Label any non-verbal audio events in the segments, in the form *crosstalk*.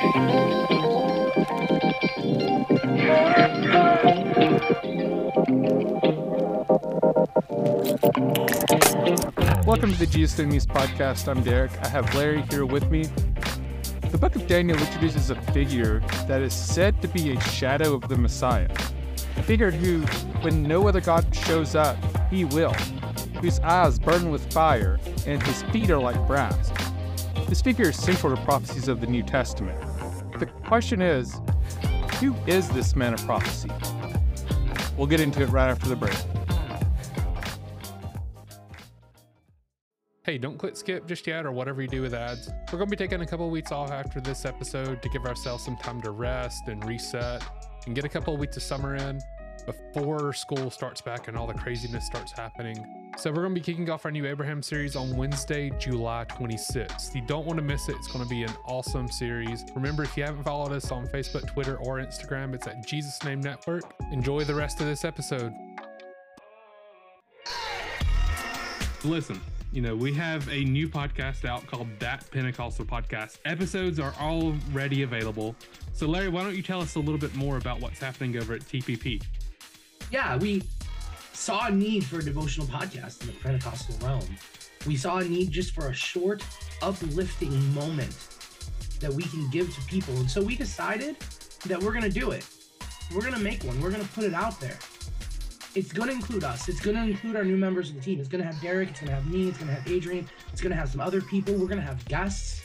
Welcome to the Jesus Name News podcast. I'm Derek. I have Larry here with me. The book of Daniel introduces a figure that is said to be a shadow of the Messiah. A figure who, when no other God shows up, he will, whose eyes burn with fire and his feet are like brass. This figure is central to prophecies of the New Testament. The question is, who is this man of prophecy? We'll get into it right after the break. Hey, don't click skip just yet or whatever you do with ads. We're going to be taking a couple of weeks off after this episode to give ourselves some time to rest and reset and get a couple of weeks of summer in before school starts back and all the craziness starts happening. So, we're going to be kicking off our new Abraham series on Wednesday, July 26th. You don't want to miss it. It's going to be an awesome series. Remember, if you haven't followed us on Facebook, Twitter, or Instagram, it's at Jesus Name Network. Enjoy the rest of this episode. Listen, you know, we have a new podcast out called That Pentecostal Podcast. Episodes are already available. So, Larry, why don't you tell us a little bit more about what's happening over at TPP? Yeah, we saw a need for a devotional podcast in the Pentecostal realm. We saw a need just for a short, uplifting moment that we can give to people. And so we decided that we're going to do it. We're going to make one, we're going to put it out there it's going to include us. It's going to include our new members of the team. It's going to have Derek. It's going to have me. It's going to have Adrian. It's going to have some other people. We're going to have guests.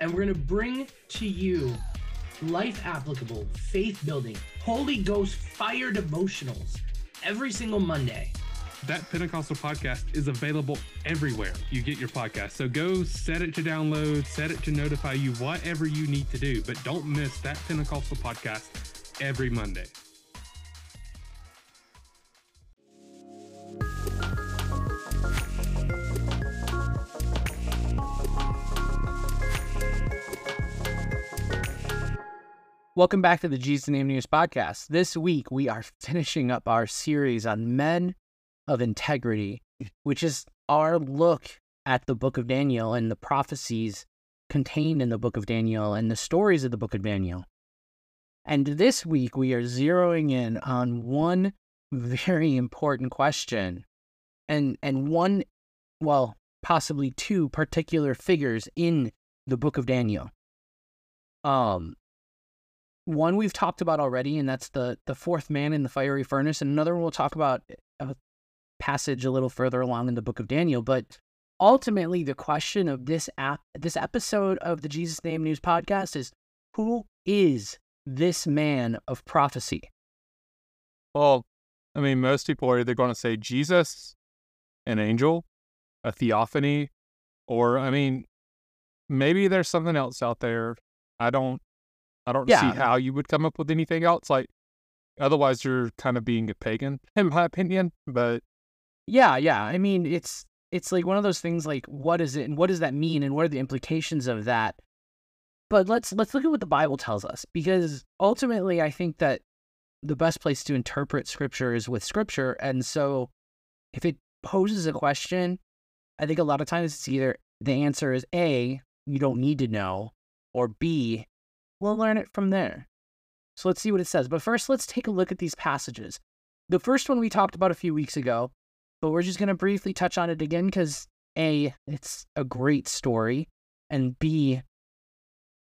And we're going to bring to you life applicable, faith building, Holy Ghost fire devotionals every single Monday. That Pentecostal podcast is available everywhere you get your podcast. So go set it to download, set it to notify you, whatever you need to do. But don't miss that Pentecostal podcast every Monday. Welcome back to the Jesus Name News podcast. This week we are *laughs* finishing up our series on men of integrity, which is our look at the book of Daniel and the prophecies contained in the book of Daniel and the stories of the book of Daniel. And this week we are zeroing in on one *laughs* very important question and and one well, possibly two particular figures in the book of Daniel. Um one we've talked about already, and that's the the fourth man in the fiery furnace, and another one we'll talk about a passage a little further along in the book of Daniel. But ultimately, the question of this app, this episode of the Jesus Name News podcast is: Who is this man of prophecy? Well, I mean, most people are either going to say Jesus, an angel, a theophany, or I mean, maybe there's something else out there. I don't I don't yeah. see how you would come up with anything else. Like, otherwise, you're kind of being a pagan, in my opinion. But yeah, yeah. I mean, it's it's like one of those things. Like, what is it, and what does that mean, and what are the implications of that? But let's let's look at what the Bible tells us, because ultimately, I think that the best place to interpret Scripture is with Scripture, and so if it poses a question, I think a lot of times it's either the answer is A, you don't need to know, or B, We'll learn it from there. So let's see what it says. But first, let's take a look at these passages. The first one we talked about a few weeks ago, but we're just going to briefly touch on it again because A, it's a great story, and B,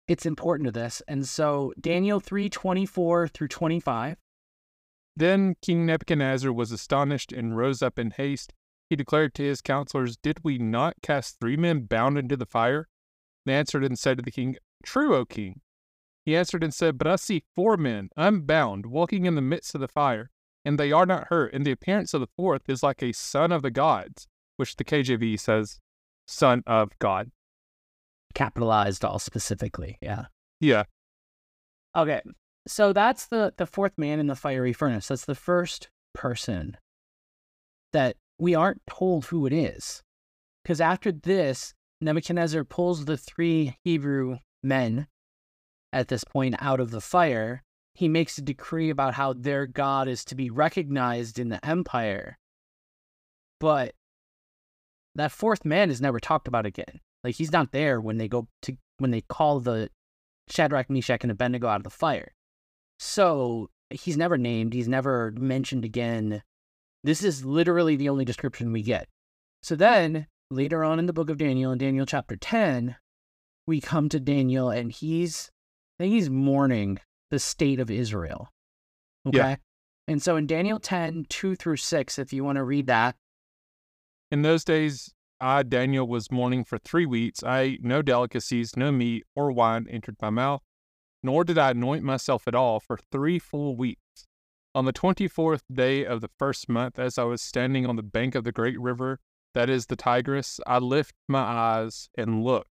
it's important to this. And so Daniel 3 24 through 25. Then King Nebuchadnezzar was astonished and rose up in haste. He declared to his counselors, Did we not cast three men bound into the fire? They answered and said to the king, True, O king. He answered and said, But I see four men, unbound, walking in the midst of the fire, and they are not hurt, and the appearance of the fourth is like a son of the gods, which the KJV says, son of God. Capitalized all specifically, yeah. Yeah. Okay. So that's the the fourth man in the fiery furnace. That's the first person that we aren't told who it is. Because after this, Nebuchadnezzar pulls the three Hebrew men at this point out of the fire, he makes a decree about how their god is to be recognized in the empire. But that fourth man is never talked about again. Like he's not there when they go to when they call the Shadrach, Meshach, and Abednego out of the fire. So he's never named, he's never mentioned again. This is literally the only description we get. So then later on in the book of Daniel, in Daniel chapter 10, we come to Daniel and he's I think he's mourning the state of Israel. Okay. Yeah. And so in Daniel 10, 2 through 6, if you want to read that, In those days, I, Daniel, was mourning for three weeks. I ate no delicacies, no meat or wine entered my mouth, nor did I anoint myself at all for three full weeks. On the twenty fourth day of the first month, as I was standing on the bank of the great river, that is the Tigris, I lift my eyes and looked.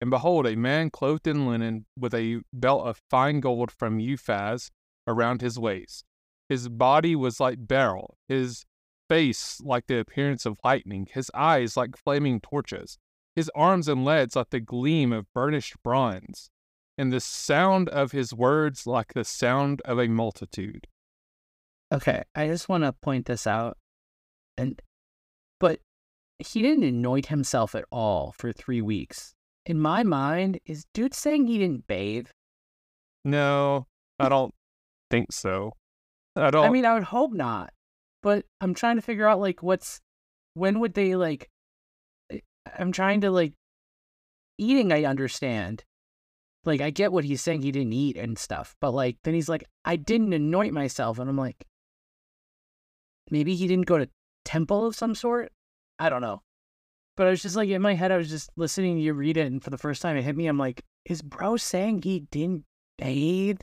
And behold, a man clothed in linen, with a belt of fine gold from Uphaz around his waist. His body was like beryl, his face like the appearance of lightning, his eyes like flaming torches, his arms and legs like the gleam of burnished bronze, and the sound of his words like the sound of a multitude. Okay, I just want to point this out. And but he didn't anoint himself at all for 3 weeks. In my mind, is dude saying he didn't bathe? No, I don't think so. I don't. I mean, I would hope not. But I'm trying to figure out like what's when would they like I- I'm trying to like eating I understand. Like I get what he's saying he didn't eat and stuff, but like then he's like I didn't anoint myself and I'm like maybe he didn't go to temple of some sort? I don't know. But I was just like in my head I was just listening to you read it and for the first time it hit me I'm like is bro saying he didn't bathe?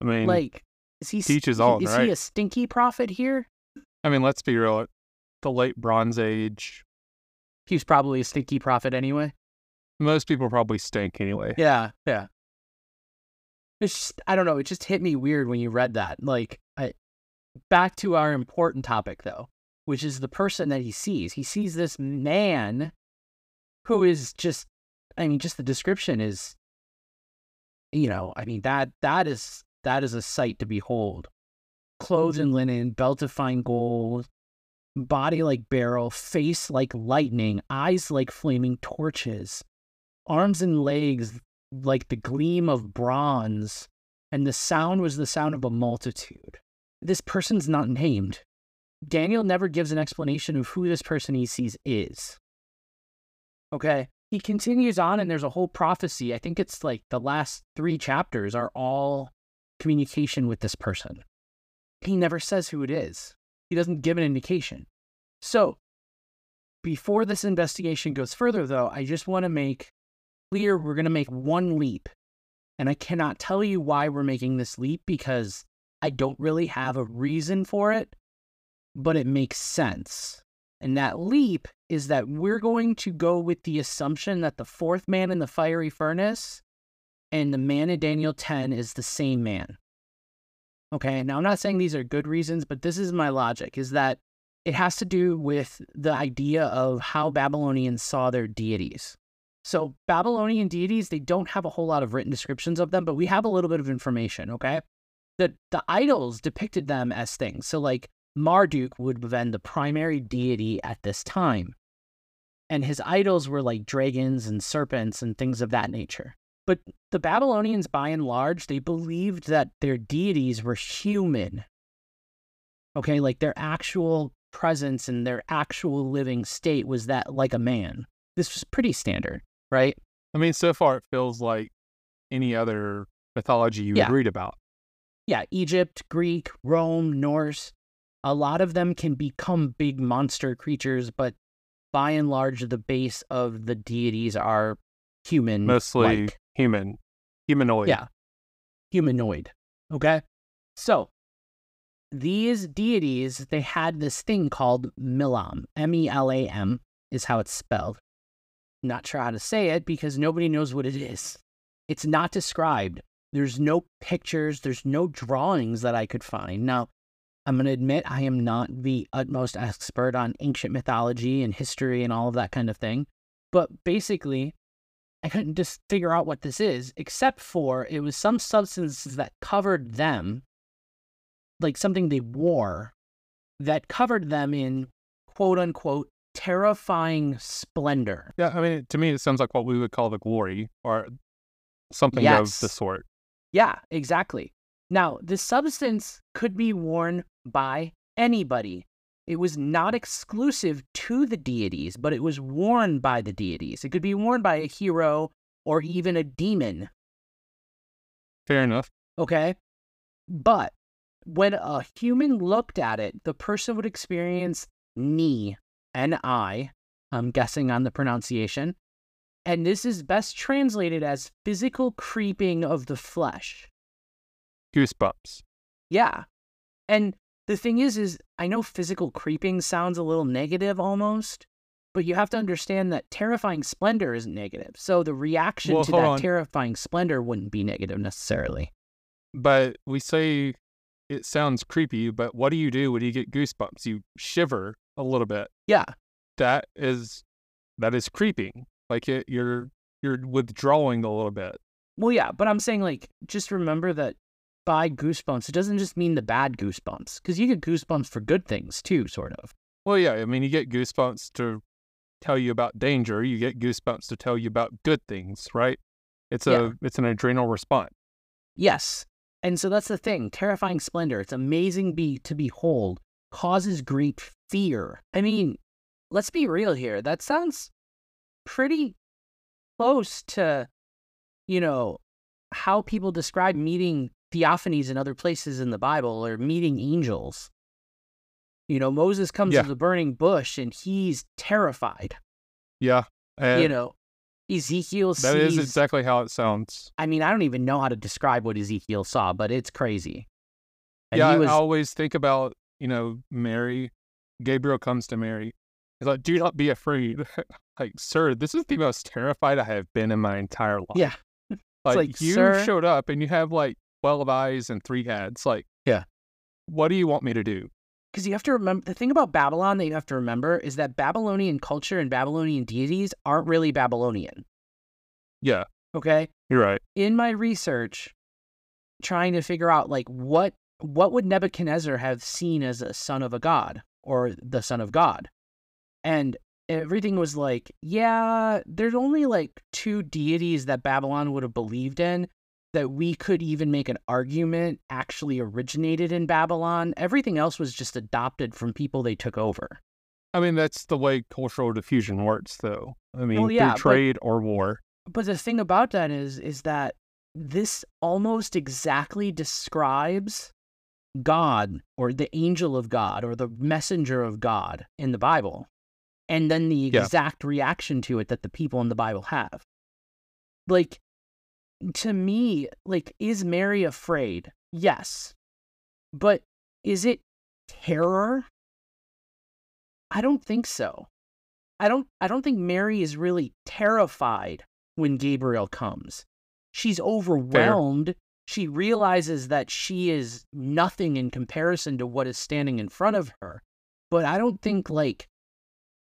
I mean, Like is he teach his he- own, is he a stinky prophet here? I mean, let's be real. The late Bronze Age, He was probably a stinky prophet anyway. most people probably stink anyway. Yeah, yeah. It's just, I don't know. It just hit me weird when you read that. Like, I, back to our important topic though, which is the person that he sees. He sees this man who hmm. is just, I mean, just the description is, you know, I mean that that is that is a sight to behold. Clothed mm-hmm. in linen, belt of fine gold, body like beryl, face like lightning, eyes like flaming torches, arms and legs like the gleam of bronze, and the sound was the sound of a multitude. This person's not named. Daniel never gives an explanation of who this person he sees is. Okay. He continues on, and there's a whole prophecy. I think it's like the last three chapters are all communication with this person. He never says who it is, he doesn't give an indication. So, before this investigation goes further, though, I just want to make clear we're going to make one leap. And I cannot tell you why we're making this leap because I don't really have a reason for it, but it makes sense. And that leap is that we're going to go with the assumption that the fourth man in the fiery furnace and the man in Daniel 10 is the same man. Okay, now I'm not saying these are good reasons, but this is my logic is that it has to do with the idea of how Babylonians saw their deities. So, Babylonian deities, they don't have a whole lot of written descriptions of them, but we have a little bit of information, okay? The, the idols depicted them as things. So, like, Marduk would have been the primary deity at this time. And his idols were like dragons and serpents and things of that nature. But the Babylonians, by and large, they believed that their deities were human. Okay, like their actual presence and their actual living state was that like a man. This was pretty standard, right? I mean, so far it feels like any other mythology you Yeah. would read about. Yeah, Egypt, Greek, Rome, Norse, a lot of them can become big monster creatures, but by and large, the base of the deities are human. Mostly human, humanoid. Yeah. Humanoid. Okay. So these deities, they had this thing called Melam. M E L A M is how it's spelled. Not sure how to say it because nobody knows what it is. It's not described. There's no pictures, there's no drawings that I could find. Now, I'm going to admit I am not the utmost expert on ancient mythology and history and all of that kind of thing. But basically, I couldn't just figure out what this is, except for it was some substances that covered them, like something they wore, that covered them in quote unquote terrifying splendor. Yeah, I mean, to me, it sounds like what we would call the glory, or something Yes. of the sort. Yeah, exactly. Now, the substance could be worn by anybody. It was not exclusive to the deities, but it was worn by the deities. It could be worn by a hero or even a demon. Fair enough. Okay. But when a human looked at it, the person would experience ni, N I, I'm guessing on the pronunciation. And this is best translated as physical creeping of the flesh. Goosebumps. Yeah. And the thing is, is I know physical creeping sounds a little negative almost, but you have to understand that terrifying splendor isn't negative. So the reaction Well, to that on. terrifying splendor wouldn't be negative necessarily. But we say it sounds creepy, but what do you do when you get goosebumps? You shiver a little bit. Yeah. That is that is creeping. Like it, you're you're withdrawing a little bit. Well, yeah, but I'm saying like just remember that by goosebumps, it doesn't just mean the bad goosebumps because you get goosebumps for good things too, sort of. Well, yeah, I mean, you get goosebumps to tell you about danger. You get goosebumps to tell you about good things, right? It's a Yeah. it's an adrenal response. Yes. And so that's the thing. Terrifying splendor. It's amazing be to behold. Causes great fear. I mean, let's be real here. That sounds pretty close to, you know, how people describe meeting theophanies in other places in the Bible or meeting angels. You know, Moses comes Yeah. to the burning bush and he's terrified. Yeah, and you know, Ezekiel that sees is exactly how it sounds. I mean, I don't even know how to describe what Ezekiel saw, but it's crazy. And yeah, was I always think about you know Mary. Gabriel comes to Mary. He's like, "Do not be afraid." *laughs* like, sir, this is the most terrified I have been in my entire life. Yeah. like, like, you "Sir." showed up and you have like twelve eyes and three heads. Like, Yeah. what do you want me to do? because you have to remember the thing about Babylon that you have to remember is that Babylonian culture and Babylonian deities aren't really Babylonian. Yeah, Okay. you're right. In my research, trying to figure out like what what would Nebuchadnezzar have seen as a son of a god or the son of God, and everything was like, yeah, there's only like two deities that Babylon would have believed in that we could even make an argument actually originated in Babylon. Everything else was just adopted from people they took over. I mean, that's the way cultural diffusion works, though. I oh, mean, Well, yeah, through trade or war. But the thing about that is is that this almost exactly describes God or the angel of God or the messenger of God in the Bible. And then the Yeah. exact reaction to it that the people in the Bible have. Like to me, like is Mary afraid? Yes. But is it terror? I don't think so. I don't I don't think Mary is really terrified when Gabriel comes. She's overwhelmed. She realizes that she is nothing in comparison to what is standing in front of her. But I don't think like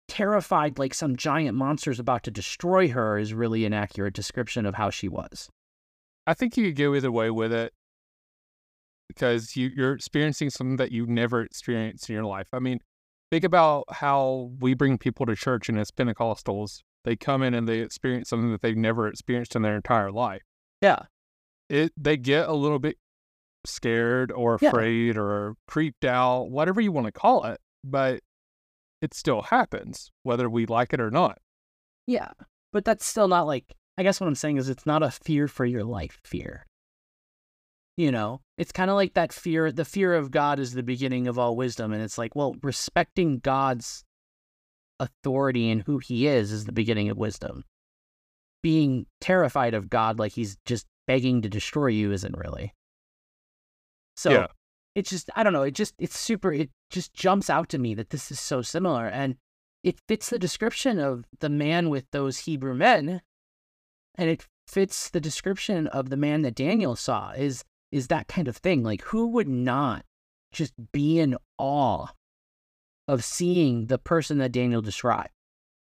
terrified like some giant monster is about to destroy her is really an accurate description of how she was. I think you could go either way with it because you, you're experiencing something that you've never experienced in your life. I mean, think about how we bring people to church and as Pentecostals, they come in and they experience something that they've never experienced in their entire life. Yeah. It they get a little bit scared or Yeah. afraid or creeped out, whatever you want to call it, but it still happens whether we like it or not. Yeah. But that's still not like I guess what I'm saying is it's not a fear for your life fear. You know, it's kind of like that fear. The fear of God is the beginning of all wisdom. And it's like, well, respecting God's authority and who he is is the beginning of wisdom. Being terrified of God like he's just begging to destroy you isn't really. So Yeah. it's just, I don't know. It just, it's super, it just jumps out to me that this is so similar. And it fits the description of the man with those Hebrew men. And it fits the description of the man that Daniel saw is is that kind of thing. Like who would not just be in awe of seeing the person that Daniel described?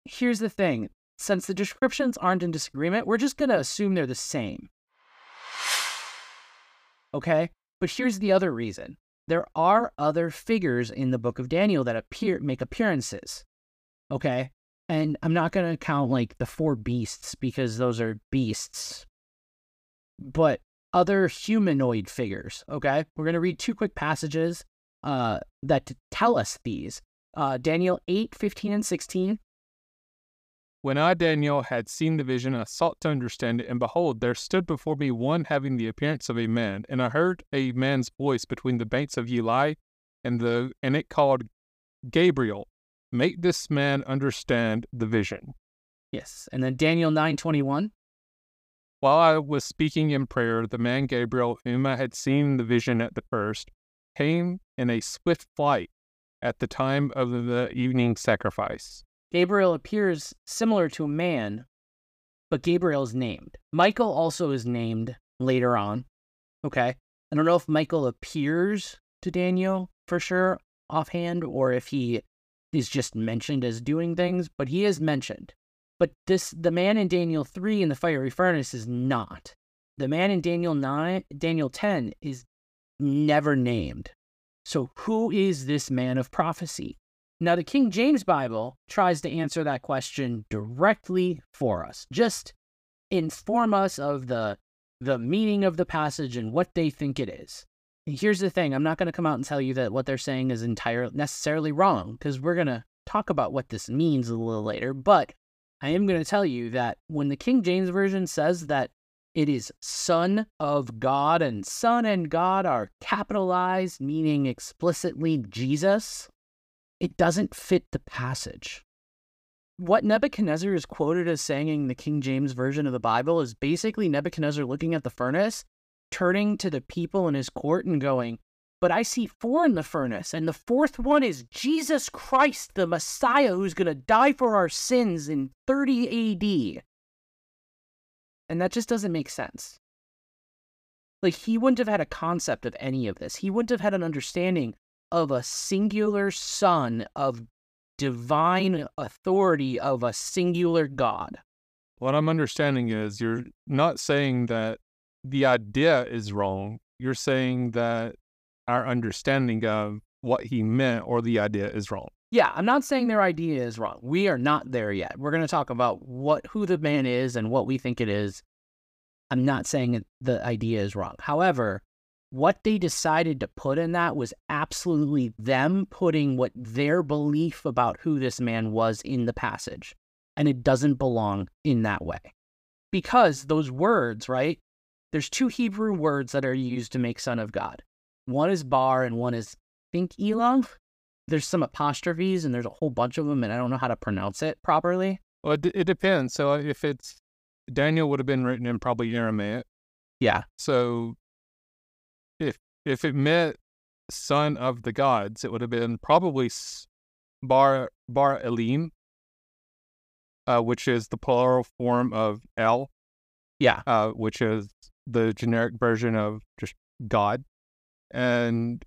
Here's the thing. Since the descriptions aren't in disagreement, we're just going to assume they're the same. Okay? But here's the other reason. There are other figures in the book of Daniel that appear make appearances. Okay? And I'm not going to count like the four beasts because those are beasts. but other humanoid figures. Okay, we're gonna read two quick passages uh, that tell us these. Uh, Daniel 8, 15, and 16. When I, Daniel, had seen the vision, I sought to understand it, and behold, there stood before me one having the appearance of a man, and I heard a man's voice between the banks of Ulai, and the and it called Gabriel, make this man understand the vision. Yes, and then Daniel 9:21. While I was speaking in prayer, the man Gabriel, whom I had seen the vision at the first, came in a swift flight at the time of the evening sacrifice. Gabriel appears similar to a man, but Gabriel is named. Michael also is named later on. Okay. I don't know if Michael appears to Daniel for sure offhand or if he is just mentioned as doing things, but he is mentioned. But this the man in Daniel 3 in the fiery furnace is not. The man in Daniel 9 Daniel 10 is never named. So who is this man of prophecy? Now the King James Bible tries to answer that question directly for us. Just inform us of the the meaning of the passage and what they think it is. Here's the thing, I'm not going to come out and tell you that what they're saying is entirely necessarily wrong because we're going to talk about what this means a little later, but I am going to tell you that when the King James Version says that it is Son of God and Son and God are capitalized, meaning explicitly Jesus, it doesn't fit the passage. What Nebuchadnezzar is quoted as saying in the King James Version of the Bible is basically Nebuchadnezzar looking at the furnace, turning to the people in his court and going, But I see four in the furnace, and the fourth one is Jesus Christ, the Messiah, who's going to die for our sins in 30 AD. And that just doesn't make sense. Like, he wouldn't have had a concept of any of this. He wouldn't have had an understanding of a singular son of divine authority of a singular God. What I'm understanding is you're not saying that the idea is wrong. You're saying that our understanding of what he meant or the idea is wrong. Yeah, I'm not saying their idea is wrong. We are not there yet. We're going to talk about what who the man is and what we think it is. I'm not saying the idea is wrong. However, what they decided to put in that was absolutely them putting what their belief about who this man was in the passage. And it doesn't belong in that way. Because those words, right? There's two Hebrew words that are used to make son of God. One is bar and one is think Elam. There's some apostrophes and there's a whole bunch of them and I don't know how to pronounce it properly. Well, it, it depends. So if it's Daniel would have been written in probably Aramaic. Yeah. So if if it meant son of the gods, it would have been probably Bar Bar Elim, uh, which is the plural form of El. Yeah. Uh, which is the generic version of just God, and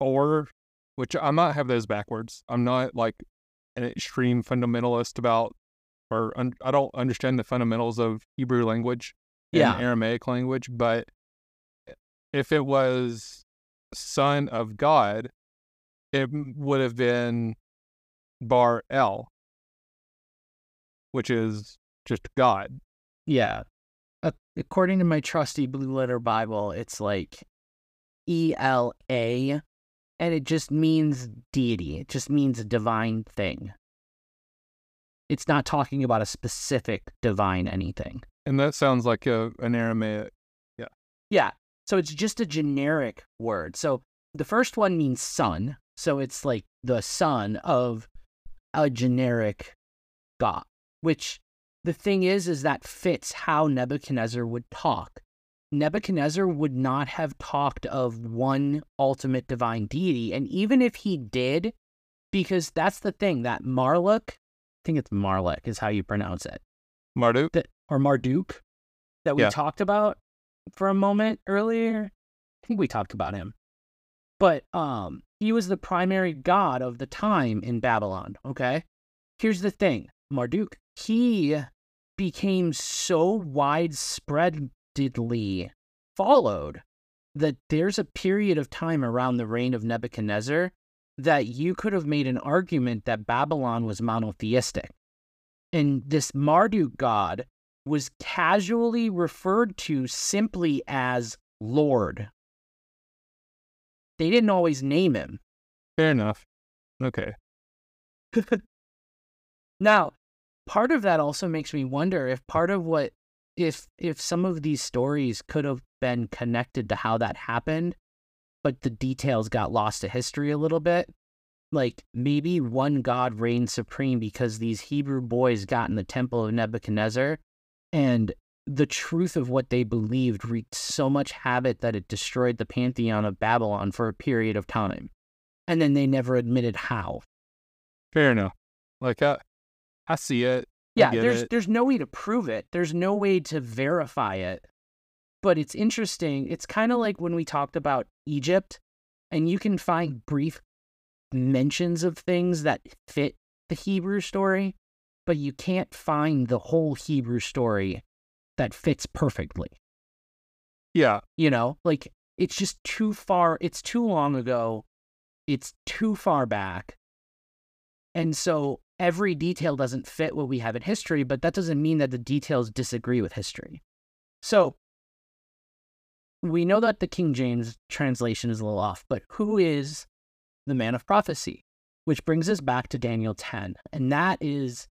or which I might have those backwards. I'm not like an extreme fundamentalist about, or un- I don't understand the fundamentals of Hebrew language and Yeah. Aramaic language, but eh, if it was son of God, it would have been Bar El, which is just God. Yeah. Uh, according to my trusty blue letter Bible, it's like E L A, and it just means deity. It just means a divine thing. It's not talking about a specific divine anything. And that sounds like a, an Aramaic. Yeah. Yeah. So it's just a generic word. So the first one means son. So it's like the son of a generic God, which the thing is, is that fits how Nebuchadnezzar would talk. Nebuchadnezzar would not have talked of one ultimate divine deity. And even if he did, because that's the thing that Marluk, I think it's Marluk is how you pronounce it, Marduk? that, or Marduk that we Yeah. talked about for a moment earlier. I think we talked about him. But um he was the primary god of the time in Babylon, okay? Here's the thing, Marduk, he became so widespreadly followed that there's a period of time around the reign of Nebuchadnezzar that you could have made an argument that Babylon was monotheistic. And this Marduk god was casually referred to simply as Lord. They didn't always name him. Fair enough. Okay. *laughs* Now, part of that also makes me wonder if part of what if if some of these stories could have been connected to how that happened, but the details got lost to history a little bit. Like maybe one god reigned supreme because these Hebrew boys got in the temple of Nebuchadnezzar and the truth of what they believed wreaked so much havoc that it destroyed the pantheon of Babylon for a period of time. And then they never admitted how. Fair enough. Like I, I see it. Yeah, there's it. there's no way to prove it. There's no way to verify it. But it's interesting. It's kind of like when we talked about Egypt and you can find brief mentions of things that fit the Hebrew story, but you can't find the whole Hebrew story that fits perfectly. Yeah. You know, like it's just too far, it's too long ago, it's too far back. And so every detail doesn't fit what we have in history, but that doesn't mean that the details disagree with history. So we know that the King James translation is a little off, but who is the man of prophecy? Which brings us back to Daniel 10. And that is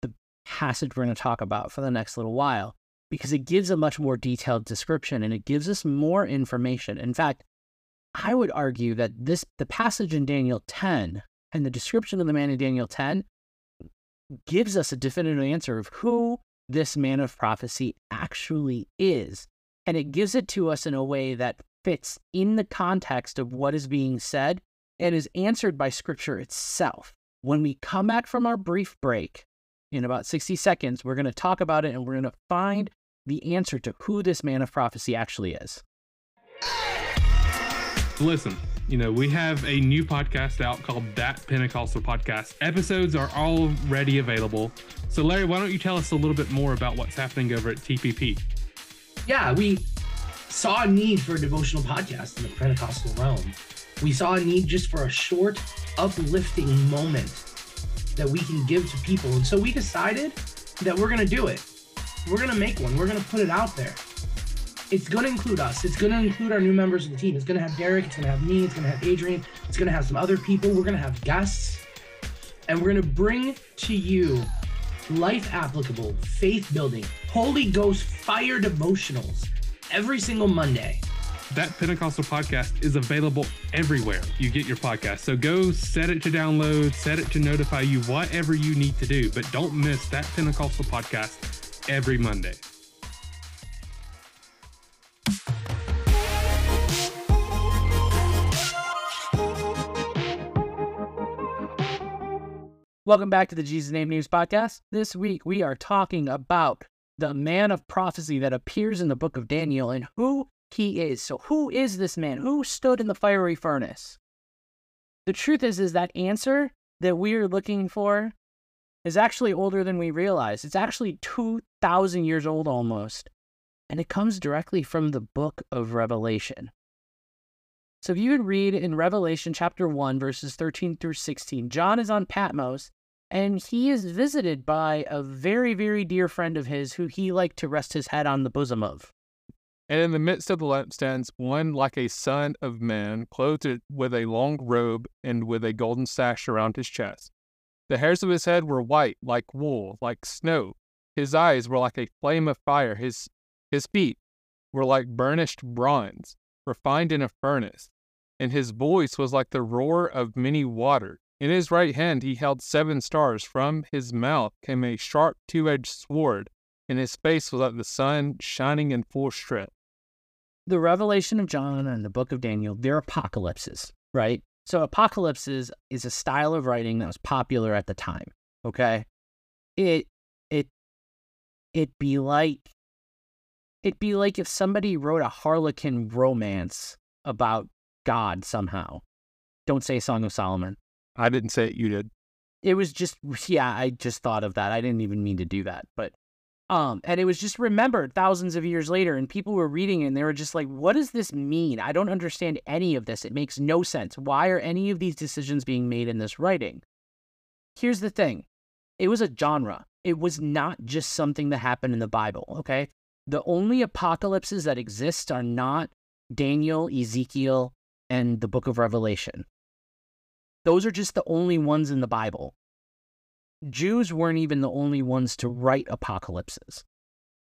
the passage we're going to talk about for the next little while because it gives a much more detailed description and it gives us more information. In fact, I would argue that this the passage in Daniel 10 and the description of the man in Daniel 10 gives us a definitive answer of who this man of prophecy actually is. And it gives it to us in a way that fits in the context of what is being said and is answered by scripture itself. When we come back from our brief break in about 60 seconds, we're going to talk about it and we're going to find the answer to who this man of prophecy actually is. Listen, you know, we have a new podcast out called That Pentecostal Podcast. Episodes are already available. So, Larry, why don't you tell us a little bit more about what's happening over at TPP? yeah, we saw a need for a devotional podcast in the Pentecostal realm. We saw a need just for a short, uplifting moment that we can give to people. And so we decided that we're going to do it. We're going to make one, we're going to put it out there. It's going to include us. It's going to include our new members of the team. It's going to have Derek. It's going to have me. It's going to have Adrian. It's going to have some other people. We're going to have guests. And we're going to bring to you life applicable, faith building, Holy Ghost fire devotionals every single Monday. That Pentecostal Podcast is available everywhere you get your podcast. So go set it to download, set it to notify you, whatever you need to do. But don't miss that Pentecostal Podcast every Monday. Welcome back to the Jesus Name News Podcast. This week we are talking about the man of prophecy that appears in the book of Daniel and who he is. So, who is this man? Who stood in the fiery furnace? The truth is, is that answer that we are looking for is actually older than we realize. It's actually 2,000 years old almost. And it comes directly from the book of Revelation. So if you would read in Revelation chapter 1, verses 13 through 16, John is on Patmos and he is visited by a very, very dear friend of his who he liked to rest his head on the bosom of. And in the midst of the lampstands, one like a son of man, clothed with a long robe and with a golden sash around his chest. The hairs of his head were white, like wool, like snow. His eyes were like a flame of fire. His, his feet were like burnished bronze, refined in a furnace. And his voice was like the roar of many waters. In his right hand he held seven stars. From his mouth came a sharp two edged sword, and his face was like the sun shining in full strength. The Revelation of John and the book of Daniel, they're apocalypses, right? So apocalypses is a style of writing that was popular at the time. Okay. It it it be like it'd be like if somebody wrote a harlequin romance about God somehow. Don't say Song of Solomon. I didn't say it, you did. It was just yeah, I just thought of that. I didn't even mean to do that. But um and it was just remembered thousands of years later and people were reading it and they were just like, what does this mean? I don't understand any of this. It makes no sense. Why are any of these decisions being made in this writing? Here's the thing. It was a genre. it was not just something that happened in the Bible, okay? The only apocalypses that exist are not Daniel, Ezekiel, and the book of Revelation. Those are just the only ones in the Bible. Jews weren't even the only ones to write apocalypses.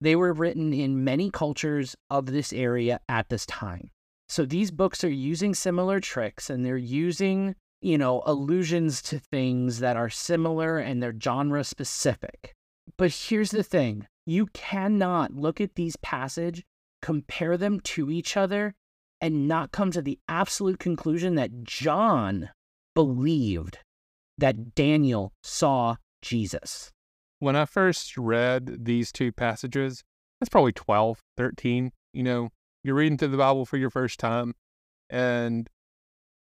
They were written in many cultures of this area at this time. So these books are using similar tricks and they're using, you know, allusions to things that are similar and they're genre specific. But here's the thing you cannot look at these passage, compare them to each other, and not come to the absolute conclusion that John believed that Daniel saw Jesus. When I first read these two passages, that's probably 12, 13. You know, you're reading through the Bible for your first time, and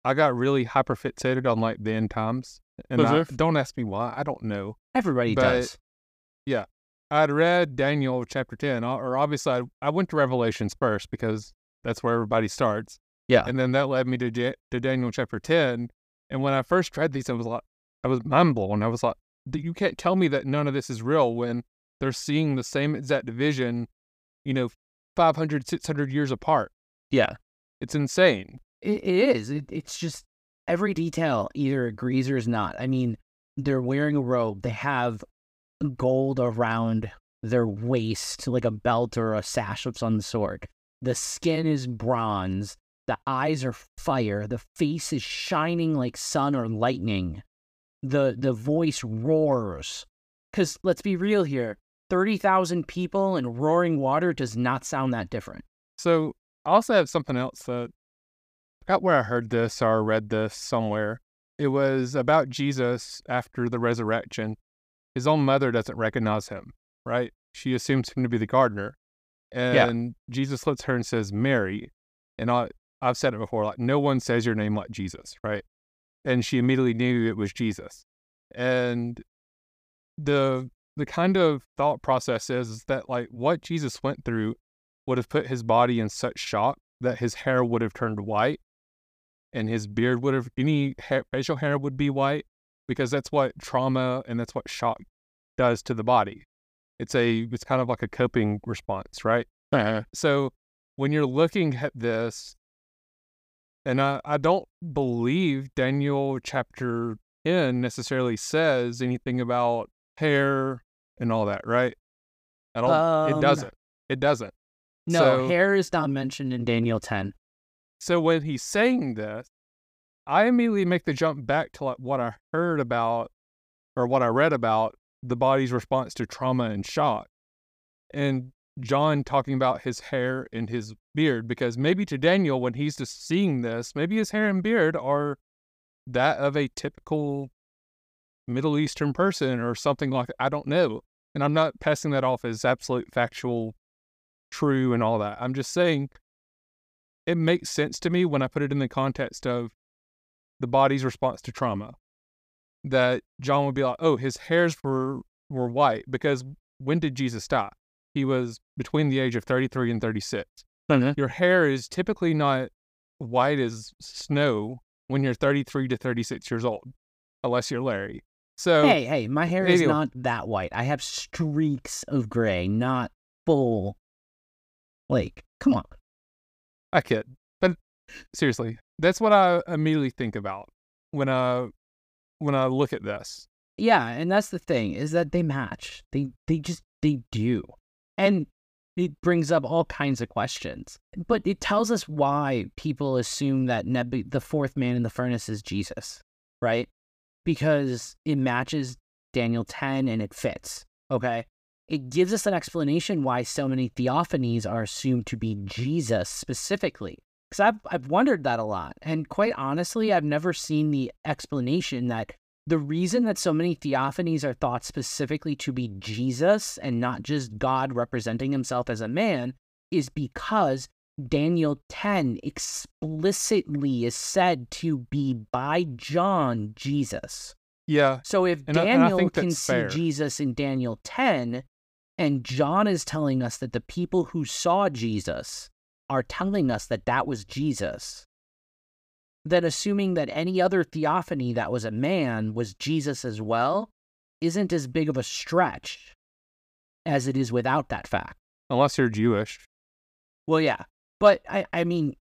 I got really hyper fixated on like the end times. And I, don't ask me why. I don't know. Everybody But- does. Yeah. I'd read Daniel chapter 10, or or obviously I, I went to Revelations first because that's where everybody starts. Yeah. And then that led me to, Ja- to Daniel chapter 10. And when I first read these, I was like, I was mind blown. I was like, you can't tell me that none of this is real when they're seeing the same exact division, you know, 500, 600 years apart. Yeah. It's insane. It, it is. It, it's just every detail either agrees or is not. I mean, they're wearing a robe. They have gold around their waist, like a belt or a sash that's on the sword. The skin is bronze. The eyes are fire. The face is shining like sun or lightning. The the voice roars. Cause let's be real here. Thirty thousand people and roaring water does not sound that different. So I also have something else that I forgot where I heard this or read this somewhere. It was about Jesus after the resurrection. His own mother doesn't recognize him, right? She assumes him to be the gardener. Yeah. And Jesus looks at her and says, Mary. And I, I've said it before, like, no one says your name like Jesus, right? And she immediately knew it was Jesus. And the the kind of thought process is, is that like what Jesus went through would have put his body in such shock that his hair would have turned white and his beard would have any hair, facial hair would be white because that's what trauma and that's what shock does to the body it's a it's kind of like a coping response right? So when you're looking at this and I, I don't believe daniel chapter 10 necessarily says anything about hair and all that right? At don't Um, it doesn't it doesn't. No, So- hair is not mentioned in Daniel 10. So when he's saying this, I immediately make the jump back to like what I heard about or what I read about the body's response to trauma and shock. And John talking about his hair and his beard, because maybe to Daniel, when he's just seeing this, maybe his hair and beard are that of a typical Middle Eastern person or something like I don't know. And I'm not passing that off as absolute factual true and all that. I'm just saying it makes sense to me when I put it in the context of the body's response to trauma. That John would be like, "Oh, his hairs were were white because when did Jesus die? He was between the age of 33 and 36. Mm-hmm. Your hair is typically not white as snow when you're 33 to 36 years old, unless you're Larry. So Hey, hey, my hair is not that white. I have streaks of gray, not full. Like, come on. I kid, but seriously, that's what I immediately think about when I when I look at this. Yeah, and that's the thing is that they match. They they just they do. And it brings up all kinds of questions. But it tells us why people assume that Nebu- the fourth man in the furnace is Jesus, right? Because it matches Daniel 10 and it fits, okay? It gives us an explanation why so many theophanies are assumed to be Jesus specifically. Because I've, I've wondered that a lot. And quite honestly, I've never seen the explanation that the reason that so many theophanies are thought specifically to be Jesus and not just God representing himself as a man is because Daniel 10 explicitly is said to be by John Jesus. Yeah, So if And I- I Daniel can see fair. Jesus in Daniel 10 and John is telling us that the people who saw Jesus are telling us that that was Jesus, then assuming that any other theophany that was a man was Jesus as well, isn't as big of a stretch as it is without that fact. Unless you're Jewish. Well, yeah, but I, I mean,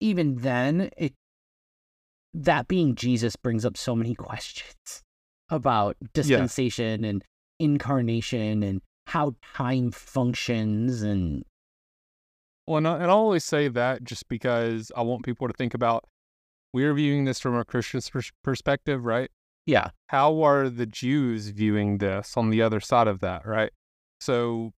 even then, it that being Jesus brings up so many *laughs* questions about dispensation and incarnation and how time functions and Well, and, I, and I'll always say that just because I want people to think about we're viewing this from a Christian pers- perspective, right? yeah, How are the Jews viewing this on the other side of that, right? So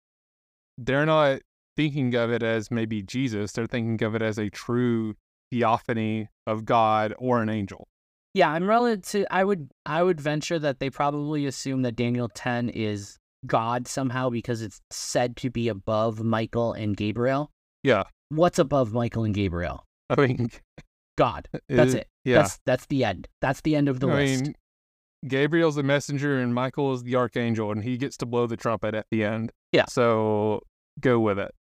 they're not thinking of it as maybe Jesus, they're thinking of it as a true theophany of God or an angel. yeah. I'm relative. I would I would venture that they probably assume that Daniel 10 is God somehow because it's said to be above Michael and Gabriel. Yeah. What's above Michael and Gabriel? I mean, *laughs* God. That's it- it. Yeah. That's that's the end. That's the end of the I list. mean, Gabriel's the messenger and Michael is the archangel, and he gets to blow the trumpet at the end. Yeah. So go with it.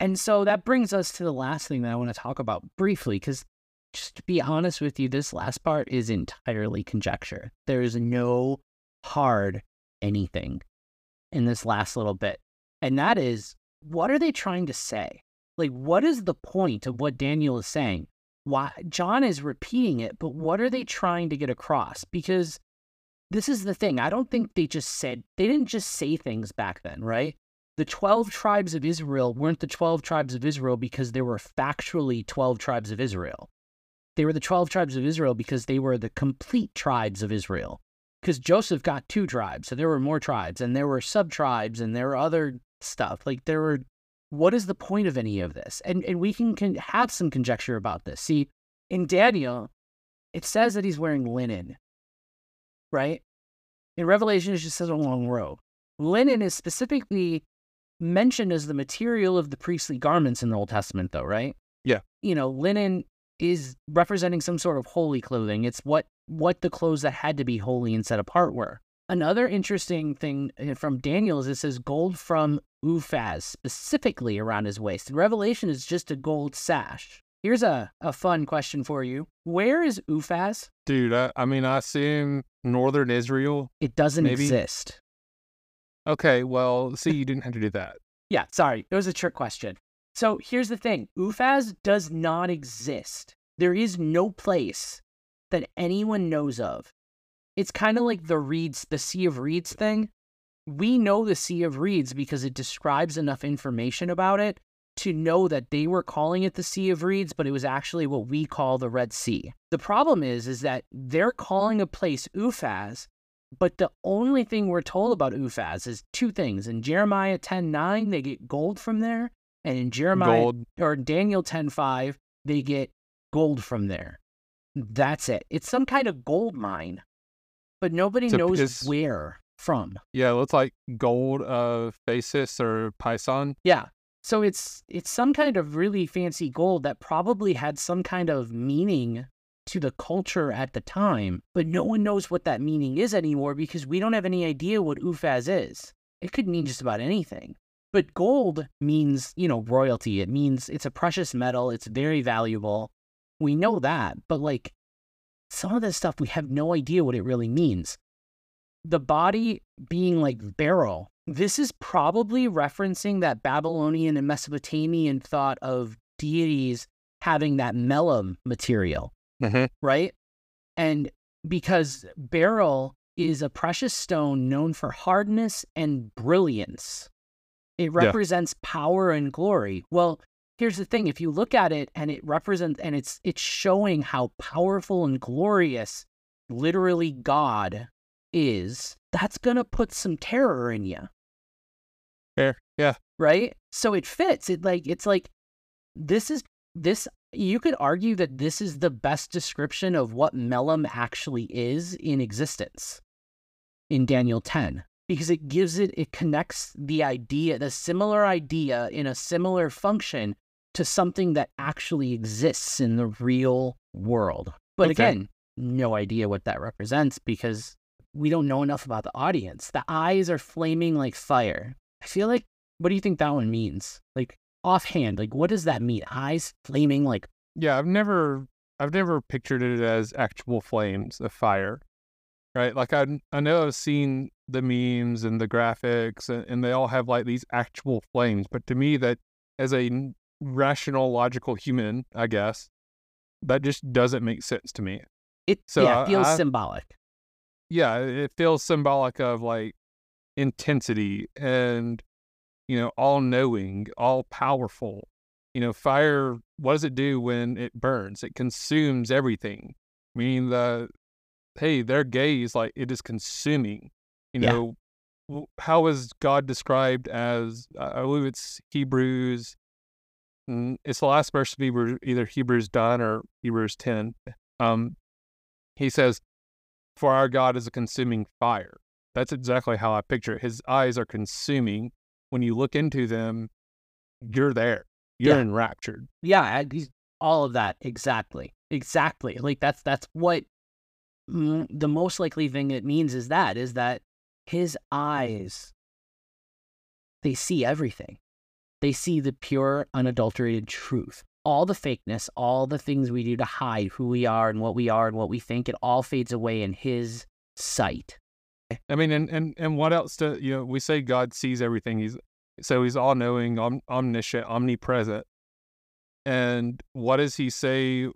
And so that brings us to the last thing that I want to talk about briefly, because just to be honest with you, this last part is entirely conjecture. There is no hard anything in this last little bit. And that is, what are they trying to say? Like, what is the point of what Daniel is saying? Why John is repeating it, but what are they trying to get across? Because this is the thing. I don't think they just said, they didn't just say things back then, right? the 12 tribes of Israel weren't the 12 tribes of Israel because there were factually 12 tribes of Israel. They were the 12 tribes of Israel because they were the complete tribes of Israel. Because Joseph got two tribes, so there were more tribes, and there were sub tribes, and there were other stuff. Like, there were, what is the point of any of this? And, and we can, can have some conjecture about this. See, in Daniel, it says that he's wearing linen, right? In Revelation, it just says a long robe. Linen is specifically mentioned as the material of the priestly garments in the Old Testament, though, right? Yeah. You know, linen is representing some sort of holy clothing. It's what what the clothes that had to be holy and set apart were. Another interesting thing uh, from Daniel is it says gold from Uphaz, specifically around his waist. In Revelation, is just a gold sash. Here's a, a fun question for you. Where is Uphaz? Dude, I, I mean, I assume northern Israel. It doesn't Maybe. exist. Okay, well, see, you didn't have to do that. *laughs* Yeah, sorry. It was a trick question. So here's the thing Uphaz does not exist. There is no place that anyone knows of. It's kind of like the reeds, the Sea of Reeds thing. We know the Sea of Reeds because it describes enough information about it to know that they were calling it the Sea of Reeds, but it was actually what we call the Red Sea. The problem is, is that they're calling a place Uphaz, but the only thing we're told about Uphaz is two things. In Jeremiah 10:9, they get gold from there, and in Jeremiah Gold. or Daniel 10:5, they get gold from there. That's it. It's some kind of gold mine, but nobody knows it's- where from. Yeah, it looks like gold of Phasis or Pison. Yeah. So it's it's some kind of really fancy gold that probably had some kind of meaning to the culture at the time, but no one knows what that meaning is anymore because we don't have any idea what Uphaz is. It could mean just about anything. But gold means, you know, royalty. It means it's a precious metal, it's very valuable. We know that, but like some of this stuff we have no idea what it really means. The body being like beryl, this is probably referencing that Babylonian and Mesopotamian thought of deities having that melam material Mm-hmm. right? And because beryl is a precious stone known for hardness and brilliance, it represents power and glory. Well, here's the thing: if you look at it and it represents, and it's it's showing how powerful and glorious, literally God is. That's gonna put some terror in you Fair. Yeah. right? So it fits. It like it's like this is this you could argue that this is the best description of what Melam actually is in existence in Daniel 10 because it gives it it connects the idea the similar idea in a similar function to something that actually exists in the real world. But Okay. again, no idea what that represents because we don't know enough about the audience. The eyes are flaming like fire. I feel like, what do you think that one means? Like offhand, like what does that mean? Eyes flaming like Yeah, I've never I've never pictured it as actual flames of fire. right? Like I I know I've seen the memes and the graphics, and, and they all have like these actual flames, but to me, that as a rational, logical human, I guess, that just doesn't make sense to me. It So, yeah, it feels I- symbolic. Yeah, it feels symbolic of like intensity and you know all knowing, all powerful. You know, fire. What does it do when it burns? It consumes everything. Meaning the hey, their gaze like it is consuming. You know, w- how is God described as? I believe it's Hebrews. Mm, It's the last verse of Hebrews, either Hebrews nine or Hebrews ten. Um, he says, "For our God is a consuming fire." That's exactly how I picture it. His eyes are consuming. When you look into them, you're there. You're Yeah. enraptured. Yeah, he's- all of that exactly, exactly. Like that's that's what the most likely thing it means is that is that his eyes they see everything. They see the pure, unadulterated truth. All the fakeness, all the things we do to hide who we are and what we are and what we think, it all fades away in his sight. I mean, and and and what else? To you know, we say God sees everything. He's so he's all knowing, om- omniscient, omnipresent. And what does he say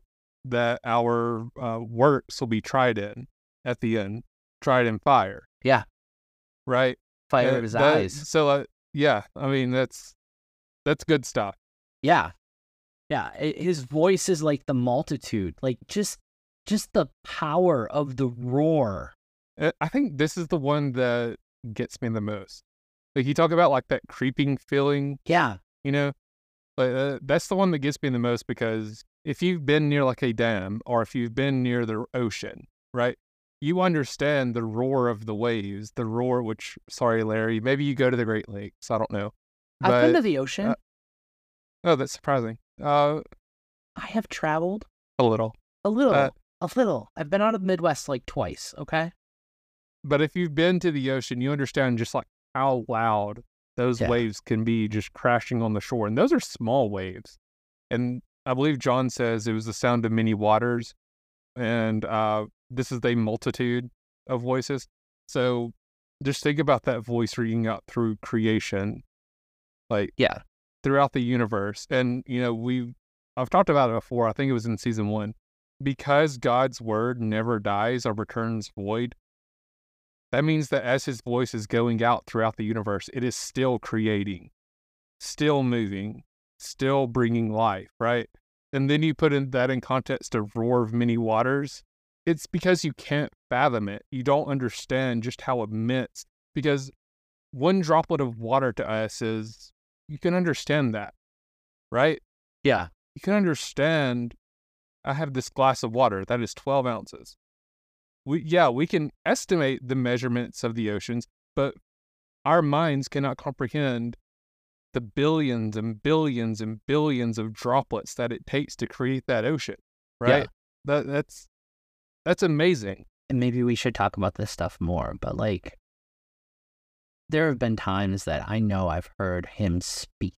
that our uh, works will be tried in at the end? Tried in fire. Yeah. Right. Fire Uh, of his that- eyes. So uh, yeah, I mean that's that's good stuff. Yeah. Yeah. His voice is like the multitude, like just just the power of the roar. Uh, I think this is the one that gets me the most. Like you talk about like that creeping feeling Yeah. you know like uh, that's the one that gets me the most because if you've been near like a dam or if you've been near the ocean right you understand the roar of the waves the roar which sorry larry maybe you go to the great lakes i don't know I've been to the ocean. uh, oh that's surprising uh I have traveled a little a little, uh, a little. I've been out of the Midwest like twice. Okay. but if you've been to the ocean you understand just like how loud those Yeah. waves can be just crashing on the shore and those are small waves and i believe john says it was the sound of many waters and uh this is a multitude of voices so just think about that voice ringing out through creation like Yeah. throughout the universe and you know we i've talked about it before i think it was in season one because god's word never dies or returns void that means that as his voice is going out throughout the universe, it is still creating, still moving, still bringing life, right? And then you put in that in context of roar of many waters. It's because you can't fathom it. You don't understand just how immense, because one droplet of water to us is, you can understand that, right? Yeah. You can understand, I have this glass of water that is 12 ounces we yeah we can estimate the measurements of the oceans but our minds cannot comprehend the billions and billions and billions of droplets that it takes to create that ocean right that that's that's amazing And maybe we should talk about this stuff more, but like, there have been times that I know I've heard him speak.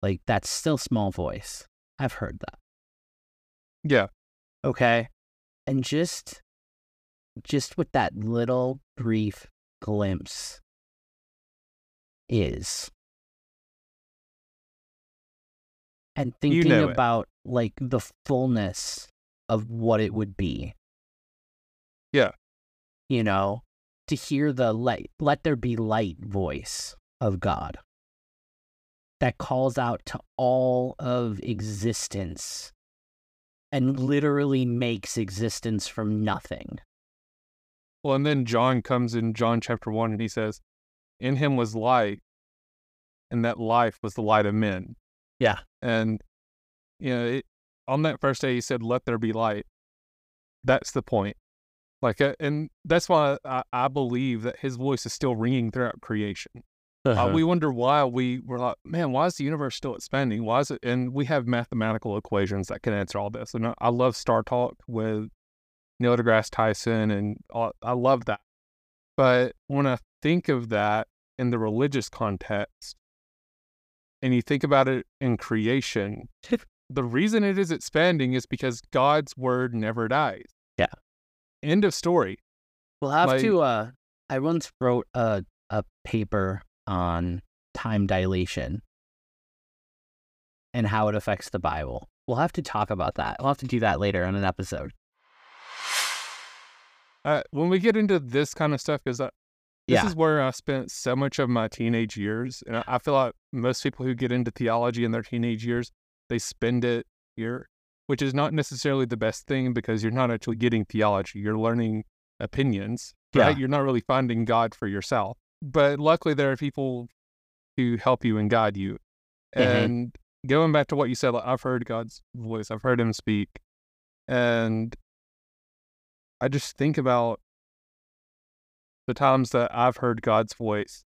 Like, that's still small voice. I've heard that. yeah Okay. And just, just with that little brief glimpse is. And thinking know it. about like the fullness of what it would be. Yeah. You know, to hear the light, let there be light voice of God that calls out to all of existence and literally makes existence from nothing. well and then john comes in john chapter 1 and he says in him was light and that life was the light of men Yeah. and you know it, on that first day he said let there be light that's the point like uh, and that's why I, I believe that his voice is still ringing throughout creation. Uh, we wonder why we were like man why is the universe still expanding? Why is it and we have mathematical equations that can answer all this and i, I love star talk with neil degrasse tyson and all, i love that. But when i think of that in the religious context and you think about it in creation *laughs* the reason it is expanding is because god's word never dies. End of story. We'll have Like- to. Uh, I once wrote a a paper on time dilation and how it affects the Bible. We'll have to talk about that. We'll have to do that later on an episode. Uh, when we get into this kind of stuff, because this Yeah. is where I spent so much of my teenage years, and I- I feel like most people who get into theology in their teenage years, they spend it here, which is not necessarily the best thing because you're not actually getting theology. You're learning opinions, right? Yeah. You're not really finding God for yourself. But luckily, there are people who help you and guide you. Mhm. And going back to what you said, like, I've heard God's voice, I've heard Him speak, and I just think about the times that I've heard God's voice,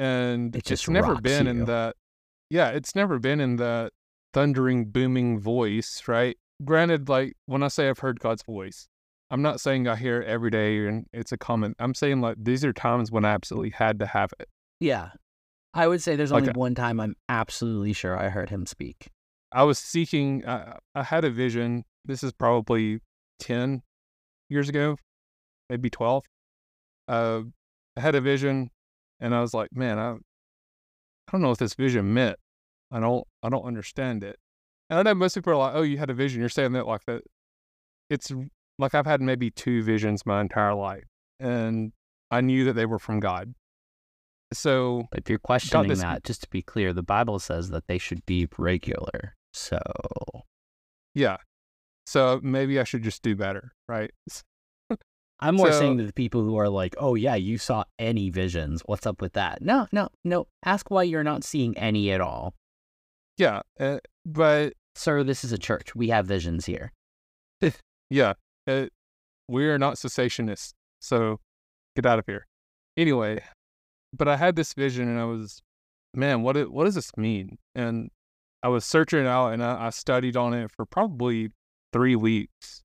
and It just it's never been you. in that. Yeah, it's never been in that thundering, booming voice, right? Granted, like when I say I've heard God's voice, I'm not saying I hear it every day and it's a common. I'm saying like these are times when I absolutely had to have it. Yeah. I would say there's only a- one time I'm absolutely sure I heard him speak. I was seeking. I, I had a vision. This is probably ten years ago, maybe twelve. Uh, I had a vision, and I was like, "Man, I, I don't know what this vision meant. I don't, I don't understand it." And I know most people are like, "Oh, you had a vision. You're saying that like that." It's like I've had maybe two visions my entire life, and I knew that they were from God. So But if you're questioning this- that, just to be clear, the Bible says that they should be regular. So yeah, so maybe I should just do better, right? *laughs* I'm more So- saying to the people who are like, oh, yeah, you saw any visions. What's up with that? No, no, no. Ask why you're not seeing any at all. Yeah, uh, but Sir, this is a church. We have visions here. *laughs* yeah, uh, we are not cessationists, so get out of here. Anyway, but I had this vision, and I was, man, what it, what does this mean? And I was searching it out, and I, I studied on it for probably three weeks.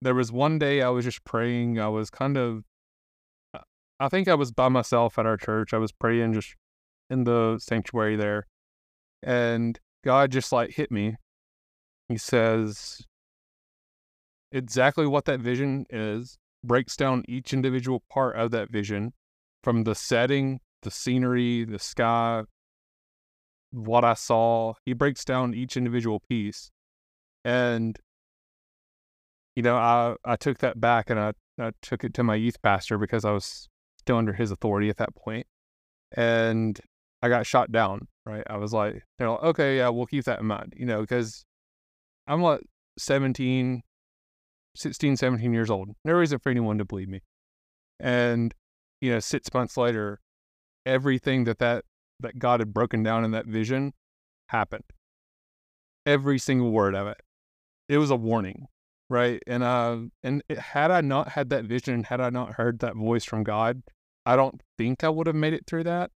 There was one day I was just praying. I was kind of, I think I was by myself at our church. I was praying just in the sanctuary there, and God just like hit me. He says, exactly what that vision is, breaks down each individual part of that vision from the setting, the scenery, the sky, what I saw. He breaks down each individual piece. And, you know, I, I took that back and I, I took it to my youth pastor because I was still under his authority at that point. And I got shot down, right? I was like, they're like, okay, yeah, we'll keep that in mind, you know, because I'm like 17, 16, 17 years old. No reason for anyone to believe me. And, you know, six months later, everything that, that, that God had broken down in that vision happened. Every single word of it. It was a warning, right? And, uh, and it, had I not had that vision, had I not heard that voice from God, I don't think I would have made it through that.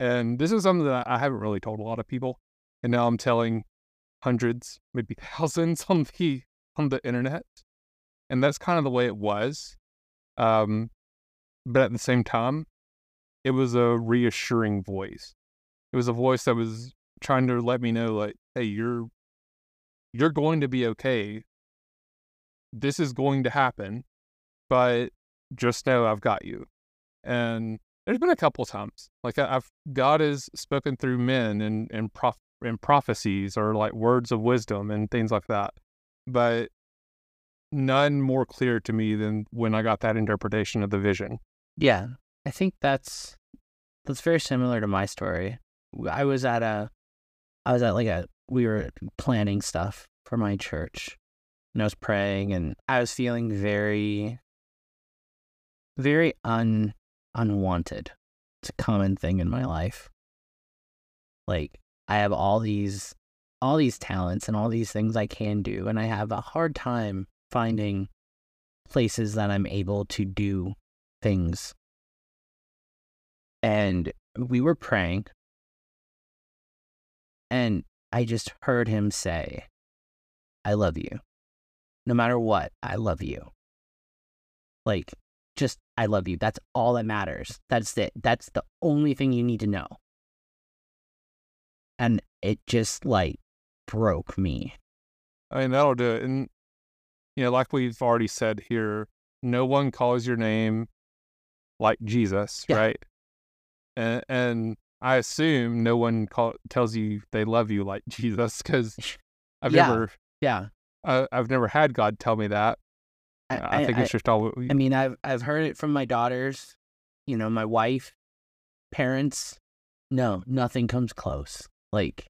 And this is something that I haven't really told a lot of people. And now I'm telling hundreds, maybe *laughs* thousands on the on the internet. And that's kind of the way it was. Um, but at the same time, it was a reassuring voice. It was a voice that was trying to let me know, like, hey, you're you're going to be okay. This is going to happen, but just know I've got you. And there's been a couple times, like I've God has spoken through men and and prof and prophecies or like words of wisdom and things like that, but none more clear to me than when I got that interpretation of the vision. Yeah, I think that's that's very similar to my story. I was at a, I was at like a, we were planning stuff for my church, and I was praying, and I was feeling very, very un unwanted. It's a common thing in my life. Like I have all these, all these talents and all these things I can do, and I have a hard time finding places that I'm able to do things. And we were praying, and I just heard him say, I love you. No matter what, I love you. Like, just, I love you. That's all that matters. That's it. That's the only thing you need to know. And it just like broke me. I mean, that'll do it. And, you know, like we've already said here, no one calls your name like Jesus, Yeah. right? And, and I assume no one call, tells you they love you like *laughs* Jesus because *laughs* I've Yeah. never Yeah. I've never had God tell me that. I, I think it's just all. I mean, I've I've heard it from my daughters, you know, my wife, parents. No, nothing comes close. Like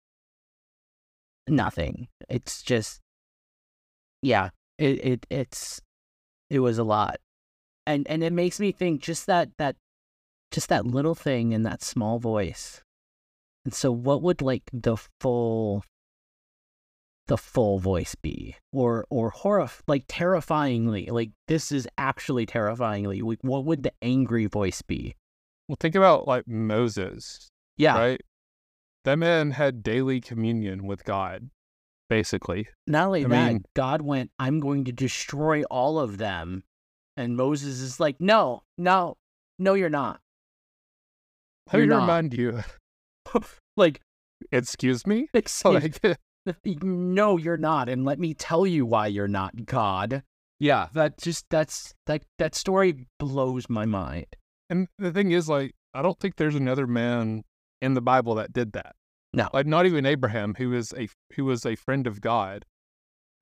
nothing. It's just yeah, it, it it's it was a lot. And and it makes me think just that that just that little thing in that small voice. And so what would like the full the full voice be or or horror like terrifyingly like this is actually terrifyingly like, what would the angry voice be well, think about like Moses, yeah right? That man had daily communion with God, basically. not only I that mean- god went i'm going to destroy all of them and moses is like no no no you're not Let me remind you. *laughs* like Excuse me. *laughs* excuse- Like, no you're not and let me tell you why you're not god yeah that just that's that that story blows my mind and the thing is, like, I don't think there's another man in the Bible that did that. No. Like, not even Abraham, who was a who was a friend of God.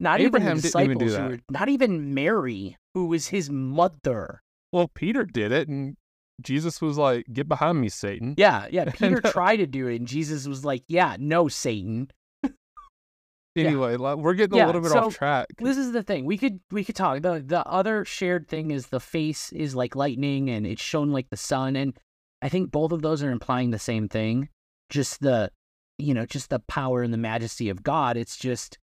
not Abraham even didn't even do that. were, not even mary who was his mother Well, Peter did it, and Jesus was like, "Get behind me, Satan." Yeah, yeah. *laughs* Peter tried to do it, and Jesus was like, "Yeah, no, Satan." Yeah. Anyway, like, we're getting Yeah, a little bit so off track. This is the thing. We could we could talk. the The other shared thing is the face is like lightning, and it's shown like the sun, and I think both of those are implying the same thing. Just the, you know, just the power and the majesty of God. It's just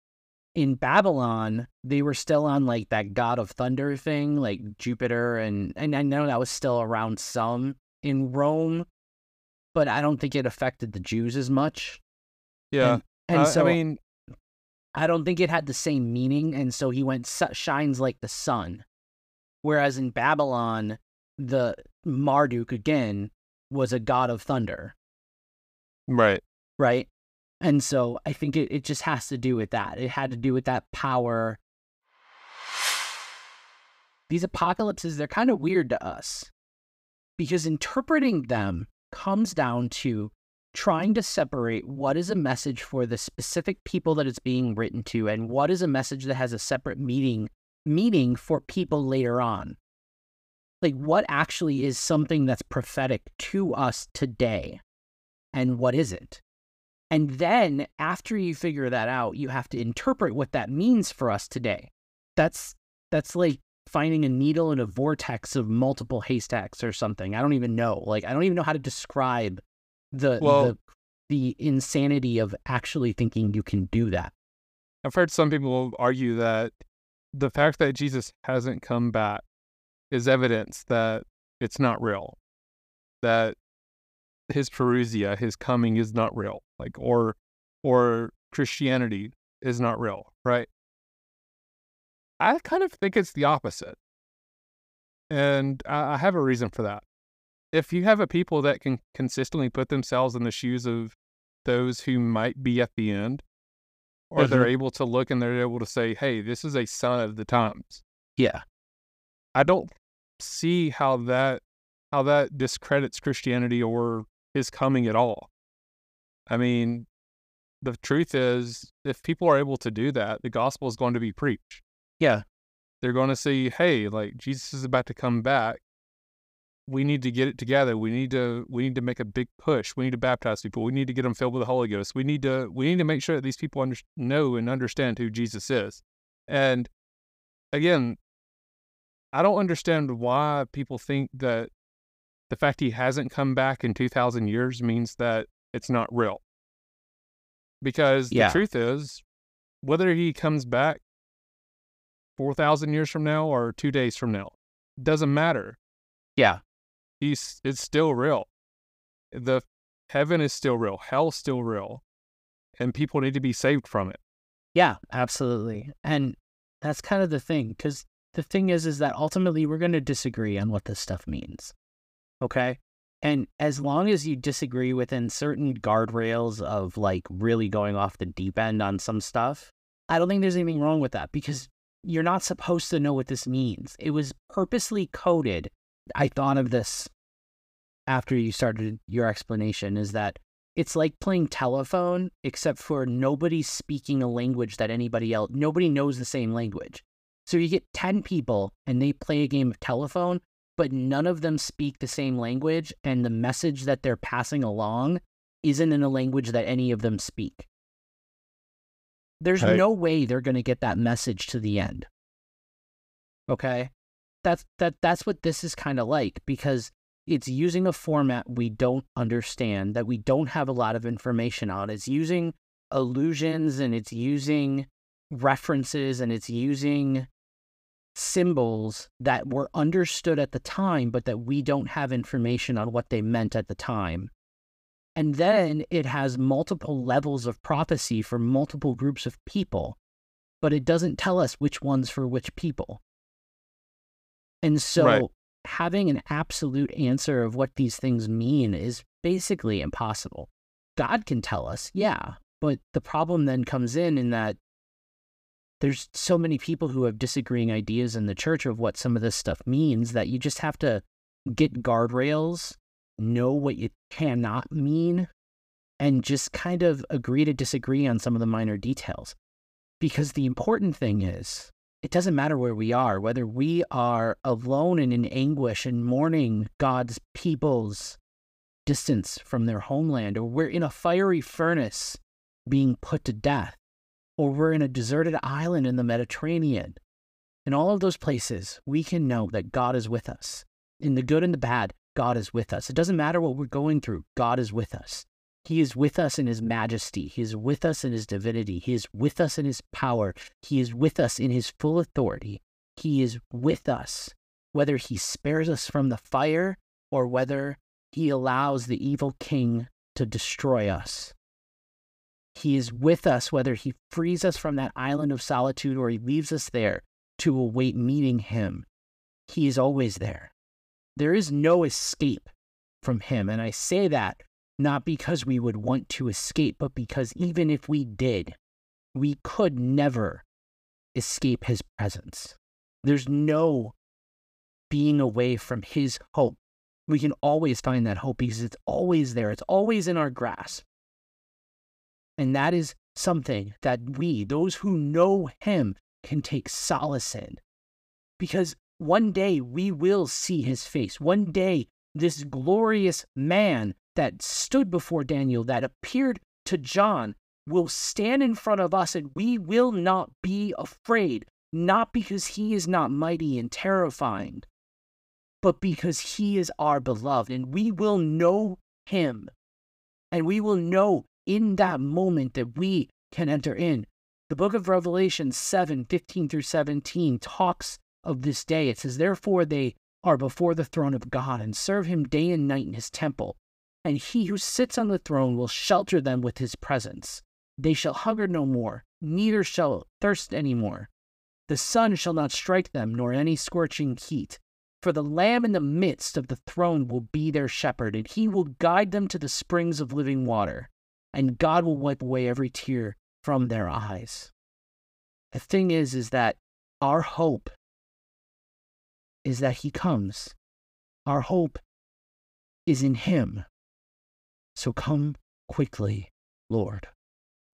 in Babylon they were still on like that God of Thunder thing, like Jupiter, and and I know that was still around some in Rome, but I don't think it affected the Jews as much. Yeah, And I- so I mean, I don't think it had the same meaning, and so he went su- shines like the sun. Whereas in Babylon, the Marduk again was a god of thunder, right. right? And so I think it, it just has to do with that. It had to do with that power. These apocalypses, they're kind of weird to us because interpreting them comes down to trying to separate what is a message for the specific people that it's being written to and what is a message that has a separate meaning meaning for people later on. Like what actually is something that's prophetic to us today and what isn't? And then after you figure that out you have to interpret what that means for us today. That's that's like finding a needle in a vortex of multiple haystacks or something. I don't even know. Like i don't even know how to describe the Well- the the insanity of actually thinking you can do that. I've heard some people argue that the fact that Jesus hasn't come back is evidence that it's not real. That his parousia, his coming is not real. Like or or Christianity is not real, right? I kind of think it's the opposite. And I, I have a reason for that. If you have a people that can consistently put themselves in the shoes of those who might be at the end, or they're Mhm. able to look and they're able to say, hey, this is a sign of the times. Yeah. I don't see how that how that discredits Christianity or his coming at all. I mean, the truth is if people are able to do that, the gospel is going to be preached. Yeah. They're going to see, hey, like Jesus is about to come back. We need to get it together. We need to we need to make a big push. We need to baptize people. We need to get them filled with the Holy Ghost. We need to we need to make sure that these people under, know and understand who Jesus is. And again, I don't understand why people think that the fact he hasn't come back in 2000 years means that it's not real. Because Yeah. the truth is, whether he comes back 4,000 years from now or two days from now, doesn't matter. Yeah. He's, it's still real. The heaven is still real. Hell's still real. And people need to be saved from it. Yeah, absolutely. And that's kind of the thing cuz the thing is is that ultimately we're going to disagree on what this stuff means. Okay? And as long as you disagree within certain guardrails of like really going off the deep end on some stuff, I don't think there's anything wrong with that because you're not supposed to know what this means. It was purposely coded. I thought of this after you started your explanation is that it's like playing telephone, except for nobody's speaking a language that anybody else, nobody knows the same language. So you get 10 people and they play a game of telephone, but none of them speak the same language. And the message that they're passing along isn't in a language that any of them speak. There's Right. no way they're going to get that message to the end. Okay? That's that that's what this is kind of like because it's using a format we don't understand that we don't have a lot of information on. It's using illusions and it's using references and it's using symbols that were understood at the time but that we don't have information on what they meant at the time. And then it has multiple levels of prophecy for multiple groups of people, but it doesn't tell us which ones for which people. And so Right. having an absolute answer of what these things mean is basically impossible. God can tell us, yeah, but the problem then comes in in that there's so many people who have disagreeing ideas in the church of what some of this stuff means that you just have to get guardrails, know what you cannot mean, and just kind of agree to disagree on some of the minor details. Because the important thing is, it doesn't matter where we are, whether we are alone and in anguish and mourning God's people's distance from their homeland, or we're in a fiery furnace being put to death, or we're in a deserted island in the Mediterranean. In all of those places, we can know that God is with us. In the good and the bad, God is with us. It doesn't matter what we're going through, God is with us. He is with us in his majesty. He is with us in his divinity. He is with us in his power. He is with us in his full authority. He is with us, whether he spares us from the fire or whether he allows the evil king to destroy us. He is with us, whether he frees us from that island of solitude or he leaves us there to await meeting him. He is always there. There is no escape from him. And I say that not because we would want to escape, but because even if we did, we could never escape his presence. There's no being away from his hope. We can always find that hope because it's always there, it's always in our grasp. And that is something that we, those who know him, can take solace in. Because one day we will see his face. One day, this glorious man that stood before Daniel, that appeared to John, will stand in front of us and we will not be afraid, not because he is not mighty and terrifying, but because he is our beloved and we will know him. And we will know in that moment that we can enter in. The book of Revelation 7 15 through 17 talks of this day. It says, Therefore, they are before the throne of God and serve him day and night in his temple. And he who sits on the throne will shelter them with his presence. They shall hunger no more, neither shall thirst any more. The sun shall not strike them, nor any scorching heat. For the Lamb in the midst of the throne will be their shepherd, and he will guide them to the springs of living water, and God will wipe away every tear from their eyes. The thing is, is that our hope is that he comes. Our hope is in him. So come quickly, Lord.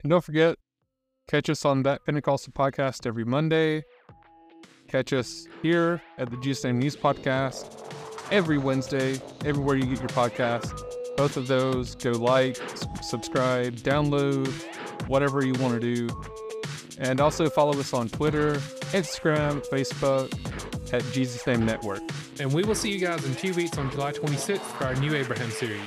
And don't forget, catch us on that Pentecostal podcast every Monday. Catch us here at the Jesus Name News Podcast every Wednesday, everywhere you get your podcast. Both of those, go like, subscribe, download, whatever you want to do. And also follow us on Twitter, Instagram, Facebook at Jesus Name Network. And we will see you guys in two weeks on July 26th for our new Abraham series.